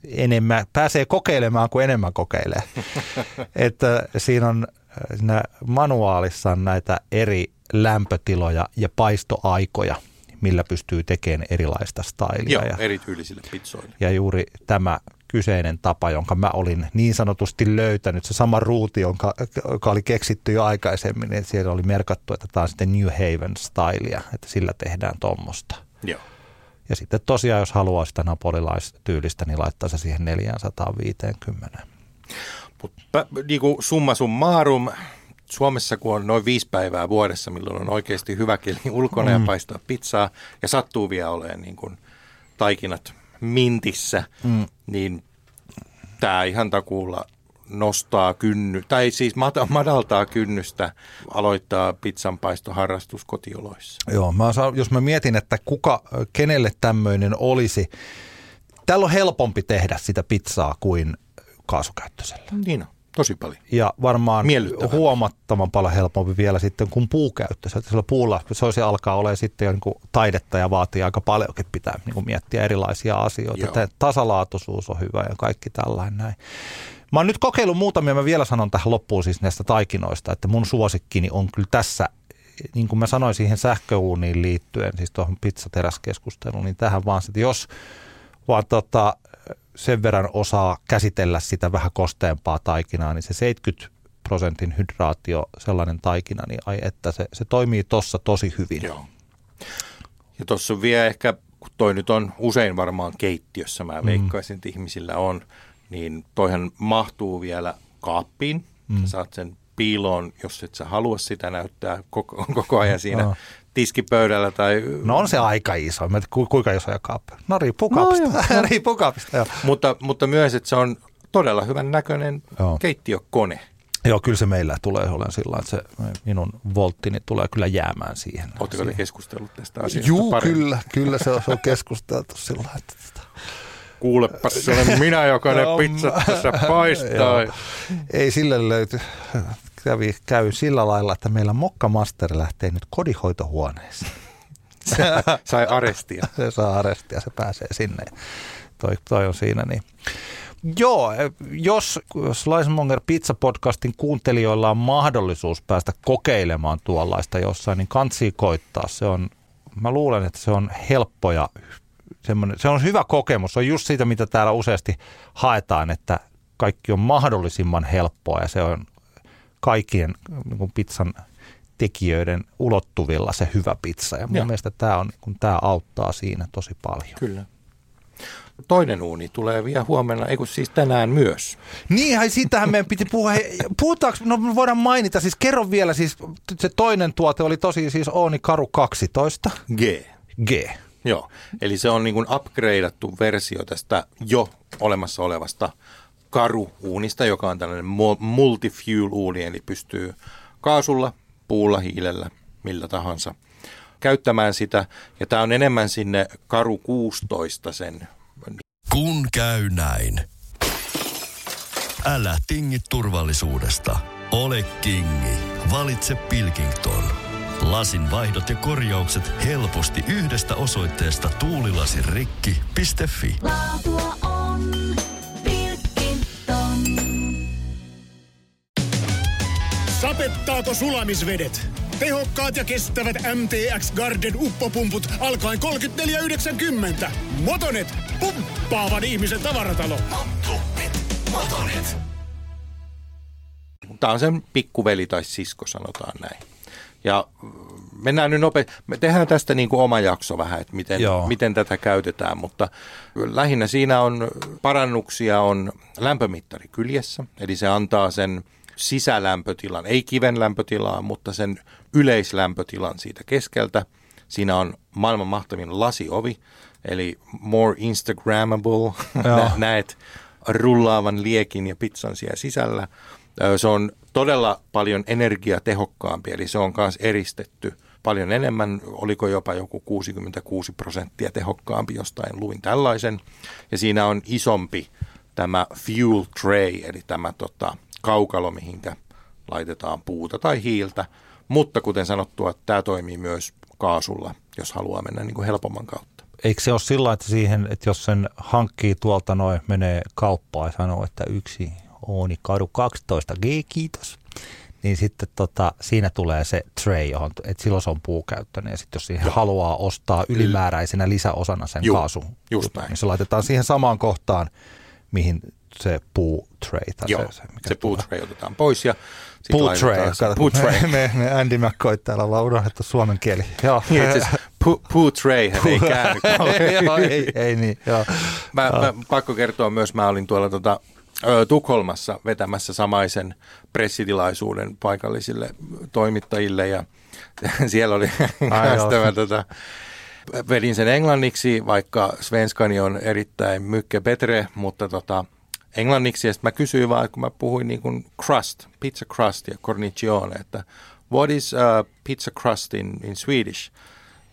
enemmän, pääsee kokeilemaan kuin enemmän kokeilee. että siinä on siinä manuaalissa on näitä eri lämpötiloja ja paistoaikoja, millä pystyy tekemään erilaista stylia. Joo, ja, erityylisille pizzoille. Ja juuri tämä kyseinen tapa, jonka mä olin niin sanotusti löytänyt, se sama ruuti, jonka, joka oli keksitty jo aikaisemmin, että siellä oli merkattu, että tämä on sitten New Haven stylia, että sillä tehdään tuommoista. Joo. Ja sitten tosiaan, jos haluaa sitä napolilaistyylistä, niin laittaa se siihen 450. Mutta niin kuin summa summarum, Suomessa kun on noin viisi päivää vuodessa, milloin on oikeasti hyvä keli ulkona mm. ja paistaa pizzaa, ja sattuu vielä olemaan niin kuin taikinat mintissä, mm. niin tämä ihan takuulla nostaa kynny, tai siis madaltaa kynnystä aloittaa pizzanpaistoharrastus kotioloissa. Joo, mä saan, jos mä mietin, että kuka, kenelle tämmöinen olisi, täällä on helpompi tehdä sitä pizzaa kuin kaasukäyttöisellä. Niin on. Tosi paljon. Ja varmaan huomattavan paljon helpompi vielä sitten kuin puukäyttö. Sillä puulla se olisi alkaa olla sitten jo niin kuin taidetta ja vaatii aika paljonkin pitää niin kuin miettiä erilaisia asioita. Tämä tasalaatuisuus on hyvä ja kaikki tällainen näin. Mä oon nyt kokeillut muutamia, mä vielä sanon tähän loppuun siis näistä taikinoista, että mun suosikkini on kyllä tässä, niin kuin mä sanoin siihen sähköuuniin liittyen, siis tuohon pizzateräskeskusteluun, niin tähän vaan, että jos vaan tota, sen verran osaa käsitellä sitä vähän kosteempaa taikinaa, niin se 70 prosentin hydraatio, sellainen taikina, niin ai että se, se toimii tossa tosi hyvin. Joo. Ja tuossa on vielä ehkä, kun toi nyt on usein varmaan keittiössä, mä veikkaisin, että ihmisillä on, niin toihan mahtuu vielä kaappiin. Mm. Sä saat sen piiloon, jos et sä halua sitä näyttää koko, koko ajan siinä. Tiskipöydällä tai No on se aika iso, ku- kuinka isoja kaappeja. No riippuu kaapista, riippuu kaapista, joo. Mutta, mutta myös, että se on todella hyvän näköinen Joo. keittiökone. Joo, kyllä se meillä tulee olemaan sillä, että se minun volttini tulee kyllä jäämään siihen. Oletteko te keskustellut tästä asiasta Juu, paremmin? kyllä, kyllä se on, se on keskusteltu sillä lailla, että Kuulepas, se olen minä, joka ne No, pizzat tässä paistaa. Joo. ei sille löyty. Kävi, käy sillä lailla, että meillä Mokkamaster lähtee nyt kodinhoitohuoneeseen. Sai arestia. Se saa arestia, se pääsee sinne. Toi, toi on siinä niin. Joo, jos Slicemonger Pizza Podcastin kuuntelijoilla on mahdollisuus päästä kokeilemaan tuollaista jossain, niin kansi koittaa. Se on, mä luulen, että se on helppo ja semmoinen, se on hyvä kokemus. Se on just siitä, mitä täällä useasti haetaan, että kaikki on mahdollisimman helppoa ja se on kaikkien niin pizzan tekijöiden ulottuvilla se hyvä pizza. Ja mun Joo. mielestä tämä, on, kun tämä auttaa siinä tosi paljon. Kyllä. Toinen uuni tulee vielä huomenna, ei kun siis tänään myös. Niin, ai siitähän meidän piti puhua. Hei, Puhutaanko, no me voidaan mainita, siis kerro vielä, siis se toinen tuote oli tosi siis Ooni Karu 12 G. G. Joo, eli se on niin kuin upgradeattu versio tästä jo olemassa olevasta karuuunista, joka on tällainen mu- multifuel-uuni, eli pystyy kaasulla, puulla, hiilellä, millä tahansa käyttämään sitä. Ja tämä on enemmän sinne karu 16 sen Kun käy näin. Älä tingi turvallisuudesta. Ole kingi. Valitse Pilkington. Lasin vaihdot ja korjaukset helposti yhdestä osoitteesta tuulilasirikki.fi. Laatua on Sapettaako sulamisvedet? Tehokkaat ja kestävät MTX Garden uppopumput alkaen 34,90. Motonet, pumppaavan ihmisen tavaratalo. Tämä on sen pikkuveli tai sisko, sanotaan näin. Ja mm, mennään nyt nopeasti. Me tehdään tästä niin kuin oma jakso vähän, että miten, Joo. miten tätä käytetään, mutta lähinnä siinä on parannuksia on lämpömittari kyljessä, eli se antaa sen sisälämpötilan, ei kiven lämpötilaa, mutta sen yleislämpötilan siitä keskeltä. Siinä on maailman mahtavin lasiovi, eli more Instagrammable. Nä- Näet rullaavan liekin ja pizzan siellä sisällä. Se on todella paljon energiatehokkaampi, eli se on myös eristetty paljon enemmän, oliko jopa joku 66 prosenttia tehokkaampi, jostain luin tällaisen. Ja siinä on isompi tämä fuel tray, eli tämä tota, kaukalo, mihinkä laitetaan puuta tai hiiltä. Mutta kuten sanottua, tämä toimii myös kaasulla, jos haluaa mennä niin kuin helpomman kautta. Eikö se ole sillä, että siihen, että jos sen hankkii tuolta noin, menee kauppaan ja sanoo, että yksi Ooni Karu 12 G, kiitos. Niin sitten tota, siinä tulee se tray, johon, että silloin se on puukäyttöinen. Ja sitten jos siihen haluaa ostaa ylimääräisenä lisäosana sen Juu, kaasu, just näin. niin se laitetaan siihen samaan kohtaan, mihin se puu tray. Tai Joo, se, se, mikä se poo tray otetaan pois ja laitetaan tray. Poo tray. Me, me, me Andy McCoy täällä ollaan unohdettu suomen kieli. Joo. Niin, poo, poo tray ei käänny joo, hyvin. ei, ei niin, joo. Mä, mä, pakko kertoa myös, mä olin tuolla tota, Tukholmassa vetämässä samaisen pressitilaisuuden paikallisille toimittajille ja siellä oli tämä tota, vedin sen englanniksi, vaikka svenskani on erittäin mykke petre, mutta tota, englanniksi ja sitten mä kysyin vaan, kun mä puhuin niin kuin crust, pizza crust ja cornicione, että what is uh, pizza crust in, in Swedish?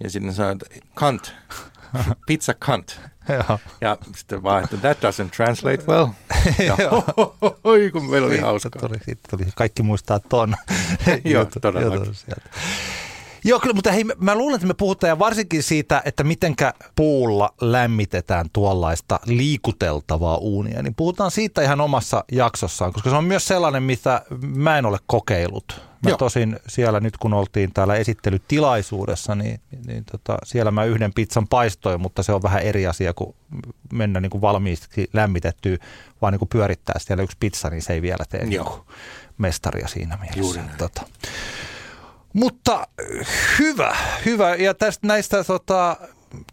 Ja sitten sanoin, että cunt, pizza cunt. Joo. Ja sitten vaan, että that doesn't translate well. Ja oi, kun meillä oli hauskaa. tuli, tuli, kaikki muistaa ton. Joo, todellakin. Joo, kyllä, mutta hei, mä- luulen, että me puhutaan ja varsinkin siitä, että mitenkä puulla lämmitetään tuollaista liikuteltavaa uunia, niin puhutaan siitä ihan omassa jaksossaan, koska se on myös sellainen, mitä mä en ole kokeillut. Mä Joo. tosin siellä nyt, kun oltiin täällä esittelytilaisuudessa, niin, niin tota, siellä mä yhden pizzan paistoin, mutta se on vähän eri asia kuin mennä niin kuin valmiiksi lämmitettyä, vaan niin kuin pyörittää siellä yksi pizza, niin se ei vielä tee niin Joo. kuin mestaria siinä mielessä. Juuri näin. Tota. Mutta äh, hyvä, hyvä. Ja tästä näistä tota,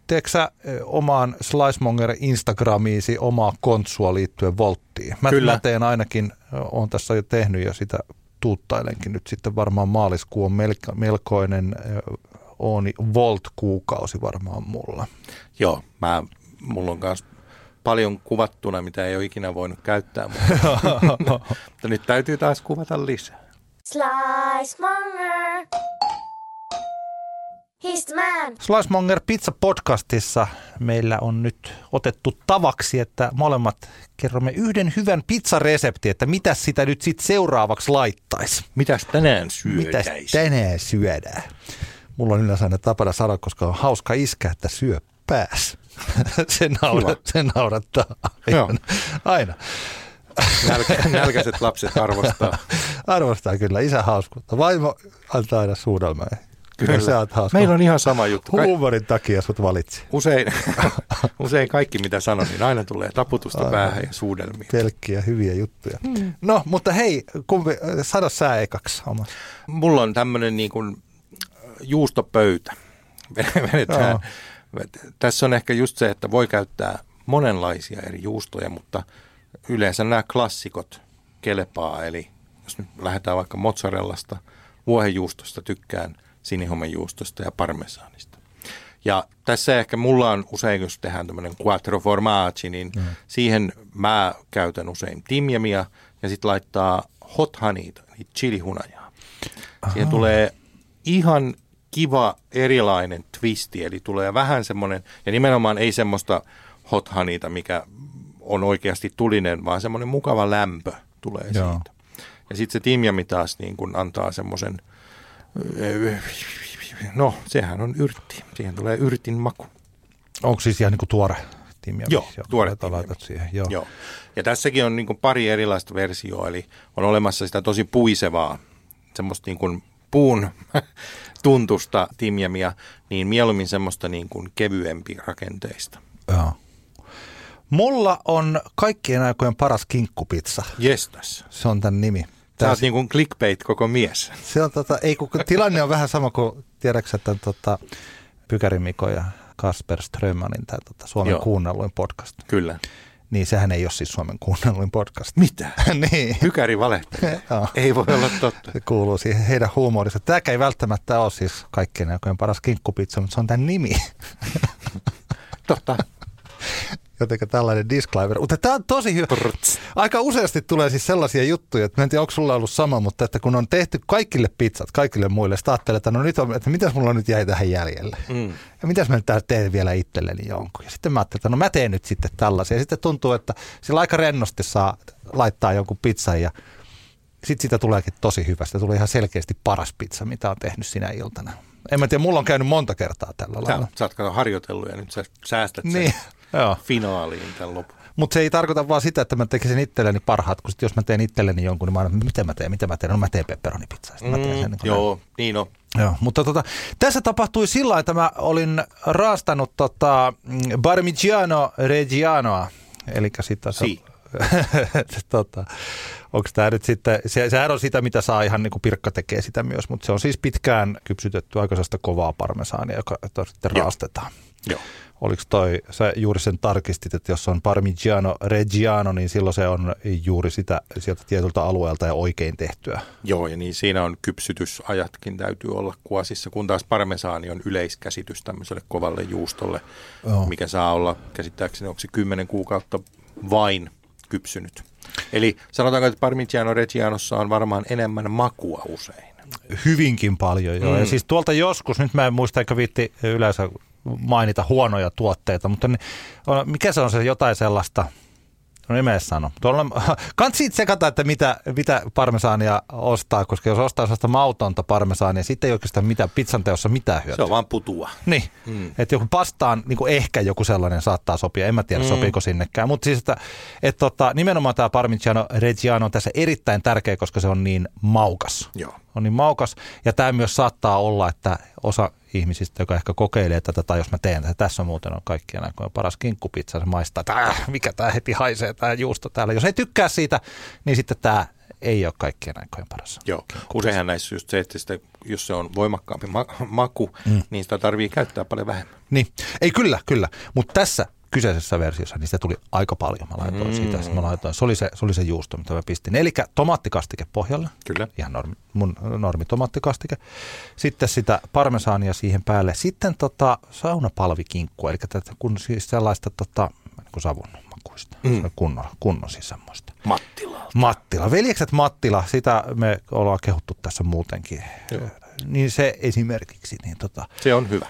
teekö sä ö, omaan Slicemonger Instagramiisi omaa kontsua liittyen volttiin? Mä, Kyllä. mä teen ainakin, on tässä jo tehnyt ja sitä tuuttailenkin nyt sitten varmaan maaliskuu on melko, melkoinen Ooni Volt-kuukausi varmaan mulla. Joo, mä, mulla on myös paljon kuvattuna, mitä ei ole ikinä voinut käyttää, mutta nyt täytyy taas kuvata lisää. Slice Monger. He's the man. Slicemonger Pizza podcastissa meillä on nyt otettu tavaksi, että molemmat kerromme yhden hyvän pizzareseptin, että mitä sitä nyt sitten seuraavaksi laittaisi. Mitäs tänään Mitä syötäis? tänään syödään? Mulla on yleensä aina tapana sanoa, koska on hauska iskä, että syö pääs. se, naurat, se naurattaa aina. Aina. Nälkä, nälkäiset lapset arvostaa. Arvostaa kyllä isä hauskuutta. Vaimo antaa aina suudelmää. Kyllä se on hauska. Meillä on ihan sama juttu. Huumorin takia sut valitsi. usein, usein kaikki, mitä sanon, niin aina tulee taputusta Aivan. päähän ja suudelmia. Pelkkiä hyviä juttuja. Mm. No, mutta hei, kumpi, sano sä ekaksi oma. Mulla on tämmöinen niin kuin juustopöytä. Vedetään. Joo. Tässä on ehkä just se, että voi käyttää monenlaisia eri juustoja, mutta yleensä nämä klassikot kelepaa. Eli jos nyt lähdetään vaikka mozzarellasta, vuohenjuustosta tykkään, sinihomejuustosta ja parmesaanista. Ja tässä ehkä mulla on usein, jos tehdään tämmöinen quattro formaggi, niin mm. siihen mä käytän usein timjamia ja sitten laittaa hot honeyta, niin chilihunajaa. Siihen tulee ihan kiva erilainen twisti, eli tulee vähän semmoinen, ja nimenomaan ei semmoista hot honeyta, mikä on oikeasti tulinen, vaan semmoinen mukava lämpö tulee Joo. siitä. Ja sitten se timjami taas niin kun antaa semmoisen, no sehän on yrtti, siihen tulee yrtin maku. Onko siis ihan niin kuin tuore timjami? Joo, tuore jota timjami. laitat siihen. Joo. Joo. Ja tässäkin on niin kuin pari erilaista versioa, eli on olemassa sitä tosi puisevaa, semmoista niin kuin puun tuntusta timjamia, niin mieluummin semmoista niin kuin kevyempi rakenteista. Joo. Mulla on kaikkien aikojen paras kinkkupizza. Jestas. Se on tämän nimi. Tää, oot niin kuin clickbait koko mies. se on tota, ei kun tilanne on vähän sama kuin, tiedätkö, että tota, Pykäri Miko ja Kasper Strömmanin tämä tota, Suomen Joo. kuunnelluin podcast. Kyllä. Niin sehän ei ole siis Suomen kuunnelluin podcast. Mitä? niin. Pykäri valehtelee. Joo. Ei voi olla totta. Se kuuluu siihen heidän huumorissa. Tämäkään ei välttämättä ole siis kaikkien aikojen paras kinkkupizza, mutta se on tämän nimi. Totta. Jotenka tällainen disclaimer. Mutta tämä on tosi hyvä. Aika useasti tulee siis sellaisia juttuja, että mä en tiedä, onko sulla ollut sama, mutta että kun on tehty kaikille pizzat, kaikille muille, sitten ajattelee, että no nyt on, että mitäs mulla nyt jäi tähän jäljelle. Mm. Ja mitäs mä nyt täällä teen vielä itselleni jonkun. Ja sitten mä ajattelin, että no mä teen nyt sitten tällaisia. Ja sitten tuntuu, että sillä aika rennosti saa laittaa jonkun pizzan ja sitten siitä tuleekin tosi hyvä. Sitä tulee ihan selkeästi paras pizza, mitä on tehnyt sinä iltana. En mä tiedä, mulla on käynyt monta kertaa tällä Sä, lailla. sä oot kato harjoitellut ja nyt sä säästät sen Niin, joo. finaaliin tämän lopun. Mutta se ei tarkoita vaan sitä, että mä tekisin itselleni parhaat, kun sit jos mä teen itselleni jonkun, niin mä aina, mitä mä teen, mitä mä teen, no mä teen pepperonipizzaa. Sitten mä teen sen, niin joo, niin on. Joo, mutta tota, tässä tapahtui sillä että mä olin raastanut tota, mm, Parmigiano Reggianoa, eli sitä... se- Si. tota, onko tämä nyt sitten, se, sehän on sitä, mitä saa ihan niin kuin Pirkka tekee sitä myös, mutta se on siis pitkään kypsytetty aikaisesta kovaa parmesaania, joka sitten Joo. raastetaan. Joo. Oliko toi, sä juuri sen tarkistit, että jos on Parmigiano Reggiano, niin silloin se on juuri sitä sieltä tietyltä alueelta ja oikein tehtyä. Joo, ja niin siinä on kypsytysajatkin täytyy olla kuosissa, kun taas parmesaani on yleiskäsitys tämmöiselle kovalle juustolle, Joo. mikä saa olla käsittääkseni, onko se 10 kuukautta vain kypsynyt. Eli sanotaanko, että Parmigiano Reggianossa on varmaan enemmän makua usein. hyvinkin paljon jo. Mm. Ja siis tuolta joskus, nyt mä en muista eikä viitti yleensä mainita huonoja tuotteita, mutta niin, mikä se on se jotain sellaista, No ei mene sano. Tuolla, siitä sekata, että mitä, mitä parmesaania ostaa, koska jos ostaa sellaista mautonta parmesaania, sitten ei oikeastaan mitään, pizzan teossa mitään hyötyä. Se on vaan putua. Niin, mm. että joku pastaan, niin kuin ehkä joku sellainen saattaa sopia, en mä tiedä mm. sopiiko sinnekään. Mutta siis, että, että tota, nimenomaan tämä Parmigiano Reggiano on tässä erittäin tärkeä, koska se on niin maukas. Joo. On niin maukas. Ja tämä myös saattaa olla, että osa ihmisistä, joka ehkä kokeilee tätä, tai jos mä teen tätä, tässä muuten on kaikkien aikojen paras kinkkupizza, se maistaa, että äh, mikä tämä heti haisee, tämä juusto täällä. Jos ei tykkää siitä, niin sitten tämä ei ole kaikkien aikojen paras. Joo, useinhan näissä just se, että sitä, jos se on voimakkaampi ma- maku, mm. niin sitä tarvii käyttää paljon vähemmän. Niin, ei kyllä, kyllä, mutta tässä kyseisessä versiossa, niin sitä tuli aika paljon. Mä laitoin mm. sitä. Mä laitoin, se, oli se, se oli se juusto, mitä mä pistin. Eli tomaattikastike pohjalle. Kyllä. Ihan normi, mun normi tomaattikastike. Sitten sitä parmesaania siihen päälle. Sitten tota saunapalvikinkkua, eli tätä, kun siis sellaista tota, niin savun makuista. Mm. Kunnon, kunnon siis semmoista. Mattila. Mattila. Veljekset Mattila, sitä me ollaan kehuttu tässä muutenkin. Joo. Niin se esimerkiksi. Niin tota, se on hyvä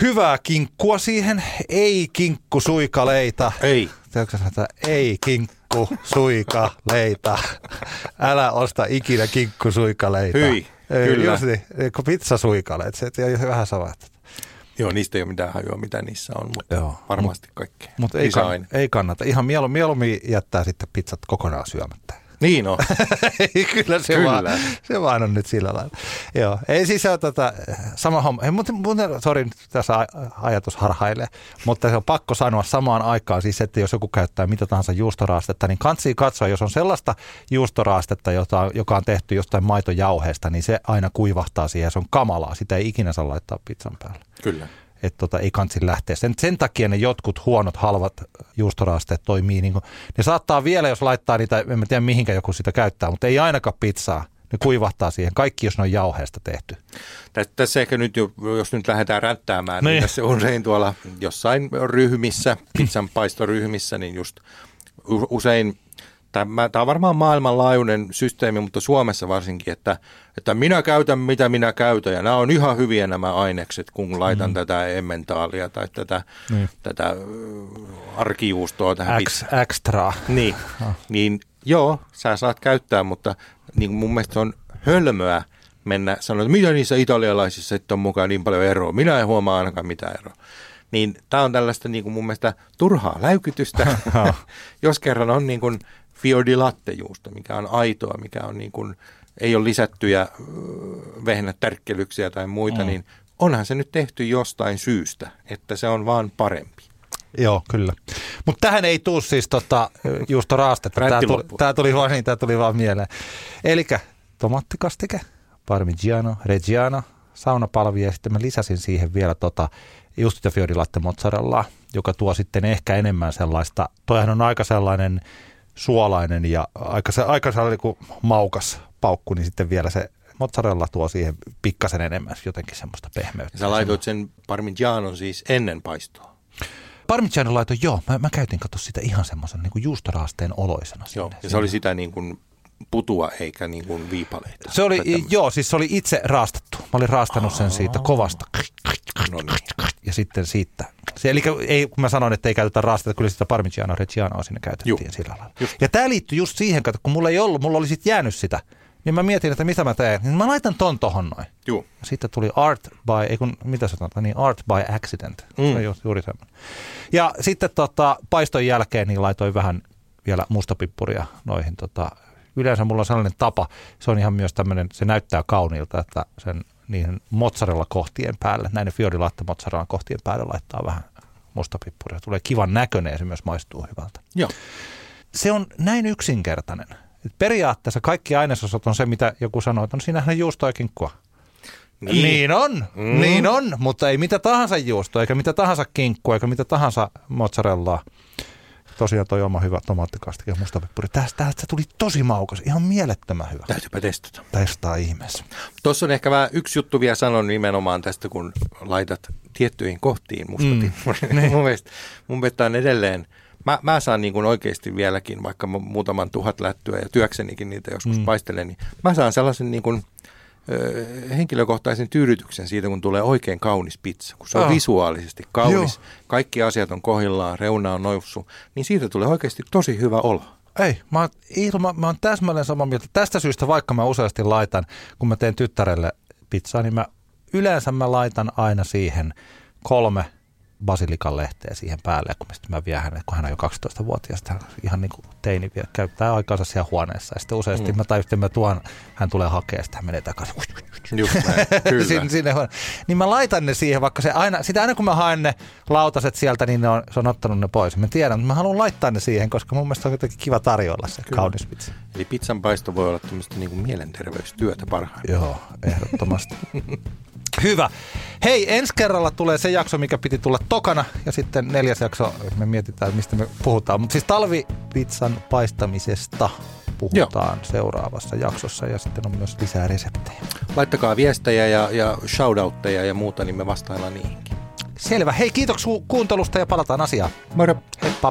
hyvää kinkkua siihen, ei kinkku suikaleita. Ei. Tiedätkö sanoa, ei kinkku suikaleita. Älä osta ikinä kinkku suikaleita. Hyi, ei, kyllä. Just niin, pizza suikaleet, se on vähän sama. Joo, niistä ei ole mitään hajua, mitä niissä on, mutta Joo, varmasti mut, kaikkea. Mutta ei, kann, ei kannata. Ihan mieluummin jättää sitten pizzat kokonaan syömättä. Niin on. Kyllä, se, Kyllä. Vaan, se vaan on nyt sillä lailla. Joo, ei siis ole tota, sama homma. Hei, mutta, mutta sori, tässä ajatus harhailee, mutta se on pakko sanoa samaan aikaan siis, että jos joku käyttää mitä tahansa juustoraastetta, niin kansi katsoa, jos on sellaista juustoraastetta, jota, joka on tehty jostain maitojauheesta, niin se aina kuivahtaa siihen se on kamalaa. Sitä ei ikinä saa laittaa pizzan päälle. Kyllä että tota, ei kansi lähteä. Sen, sen takia ne jotkut huonot, halvat juustoraasteet toimii. Niin kuin, ne saattaa vielä, jos laittaa niitä, en tiedä mihinkä joku sitä käyttää, mutta ei ainakaan pizzaa. Ne kuivahtaa siihen. Kaikki, jos ne on jauheesta tehty. Tässä ehkä nyt, jos nyt lähdetään rättäämään, niin, niin tässä usein tuolla jossain ryhmissä, pizzan paistoryhmissä, niin just usein Tämä, tämä on varmaan maailmanlaajuinen systeemi, mutta Suomessa varsinkin, että, että minä käytän mitä minä käytän ja nämä on ihan hyviä nämä ainekset, kun laitan mm. tätä emmentaalia tai tätä, niin. tätä arkijuustoa tähän. X, extra. Niin, oh. niin joo, sä saat käyttää, mutta niin mun mielestä on hölmöä mennä sanoa, että mitä niissä italialaisissa sitten on mukaan niin paljon eroa. Minä en huomaa ainakaan mitään eroa. Niin tämä on tällaista niin kuin mun mielestä turhaa läykytystä, jos kerran on niin kuin fiordi lattejuusto, mikä on aitoa, mikä on niin kuin, ei ole lisättyjä vehnätärkkelyksiä tai muita, mm. niin onhan se nyt tehty jostain syystä, että se on vaan parempi. Joo, kyllä. Mutta tähän ei tule siis tota, juusto raastetta. Tämä tuli, tämä tuli, vaan, niin, tämä tuli vaan mieleen. Eli tomattikastike, parmigiano, reggiano, saunapalvi ja sitten mä lisäsin siihen vielä tota, just fiorilatte mozzarellaa, joka tuo sitten ehkä enemmän sellaista, toihan on aika sellainen suolainen ja aika, se, aika kuin maukas paukku, niin sitten vielä se mozzarella tuo siihen pikkasen enemmän jotenkin semmoista pehmeyttä. Sä laitoit sen parmigianon siis ennen paistoa? Parmigianon laitoin, joo. Mä, mä käytin katso sitä ihan semmoisen niin juustoraasteen oloisena. Joo, sinne. ja se oli sitä niin kuin putua eikä niin kuin viipaleita. Se oli, joo, siis se oli itse raastettu. Mä olin raastanut sen siitä kovasta. No niin. Ja sitten siitä. Se, eli ei, kun mä sanoin, että ei käytetä raastetta, kyllä sitä parmigiano reggianoa sinne käytettiin Juh. sillä lailla. Just. Ja tämä liittyy just siihen, että kun mulla ei ollut, mulla oli sitten jäänyt sitä, niin mä mietin, että mitä mä teen. Niin mä laitan ton tohon noin. Joo. Sitten tuli art by, ei kun, mitä sanotaan, niin art by accident. Mm. Se on juuri semmoinen. Ja sitten tota, paiston jälkeen niin laitoin vähän vielä mustapippuria noihin tota, yleensä mulla on sellainen tapa, se on ihan myös tämmöinen, se näyttää kauniilta, että sen niihin mozzarella kohtien päälle, näiden fiorilatte mozzarella kohtien päälle laittaa vähän mustapippuria. Tulee kivan näköinen ja se myös maistuu hyvältä. Joo. Se on näin yksinkertainen. Periaatteessa kaikki ainesosat on se, mitä joku sanoo, että on siinähän juustoa ja kinkkua. Niin. niin on, mm. niin on, mutta ei mitä tahansa juustoa, eikä mitä tahansa kinkkua, eikä mitä tahansa mozzarellaa tosiaan toi oma hyvä tomaattikastike ja mustapeppuri. Tästä, tästä tuli tosi maukas, ihan mielettömän hyvä. Täytyypä testata. Testaa ihmeessä. Tuossa on ehkä vähän yksi juttu vielä sanon nimenomaan tästä, kun laitat tiettyihin kohtiin mustapeppuri. Mm, niin. mun, mielestä, mun mielestä on edelleen, mä, mä saan niin kuin oikeasti vieläkin, vaikka muutaman tuhat lättyä ja työksenikin niitä joskus mm. paistelen, niin mä saan sellaisen niin kuin ö, henkilökohtaisen tyydytyksen siitä, kun tulee oikein kaunis pizza. Kun se on Ah. visuaalisesti kaunis, Joo. kaikki asiat on kohillaan, reuna on noussut, niin siitä tulee oikeasti tosi hyvä olo. Ei, mä oon, ilma, mä oon täsmälleen samaa mieltä. Tästä syystä, vaikka mä useasti laitan, kun mä teen tyttärelle pizzaa, niin mä yleensä mä laitan aina siihen kolme basilikan lehteä siihen päälle, kun mä, sitten mä vien hänet, kun hän on jo 12-vuotias, hän ihan niin kuin teini vielä, käyttää aikaansa siellä huoneessa. Ja sitten useasti mm. mä, tai sitten mä tuon, hän tulee hakemaan, sitten hän menee takaisin. Just näin, kyllä. sinne, sinne niin mä laitan ne siihen, vaikka se aina, sitä aina kun mä haen ne lautaset sieltä, niin ne on, se on ottanut ne pois. Mä tiedän, mutta mä haluan laittaa ne siihen, koska mun mielestä on jotenkin kiva tarjoilla se Kyllä. kaunis pizza. Eli pizzan paisto voi olla tämmöistä niin kuin mielenterveystyötä parhaimmillaan. Joo, ehdottomasti. Hyvä. Hei, ensi kerralla tulee se jakso, mikä piti tulla tokana, ja sitten neljäs jakso, me mietitään, mistä me puhutaan. Mutta siis talvipizzan paistamisesta puhutaan Joo. seuraavassa jaksossa, ja sitten on myös lisää reseptejä. Laittakaa viestejä ja, ja shoutoutteja ja muuta, niin me vastaillaan niihinkin. Selvä. Hei, kiitoksia kuuntelusta ja palataan asiaan. Moro! Heippa.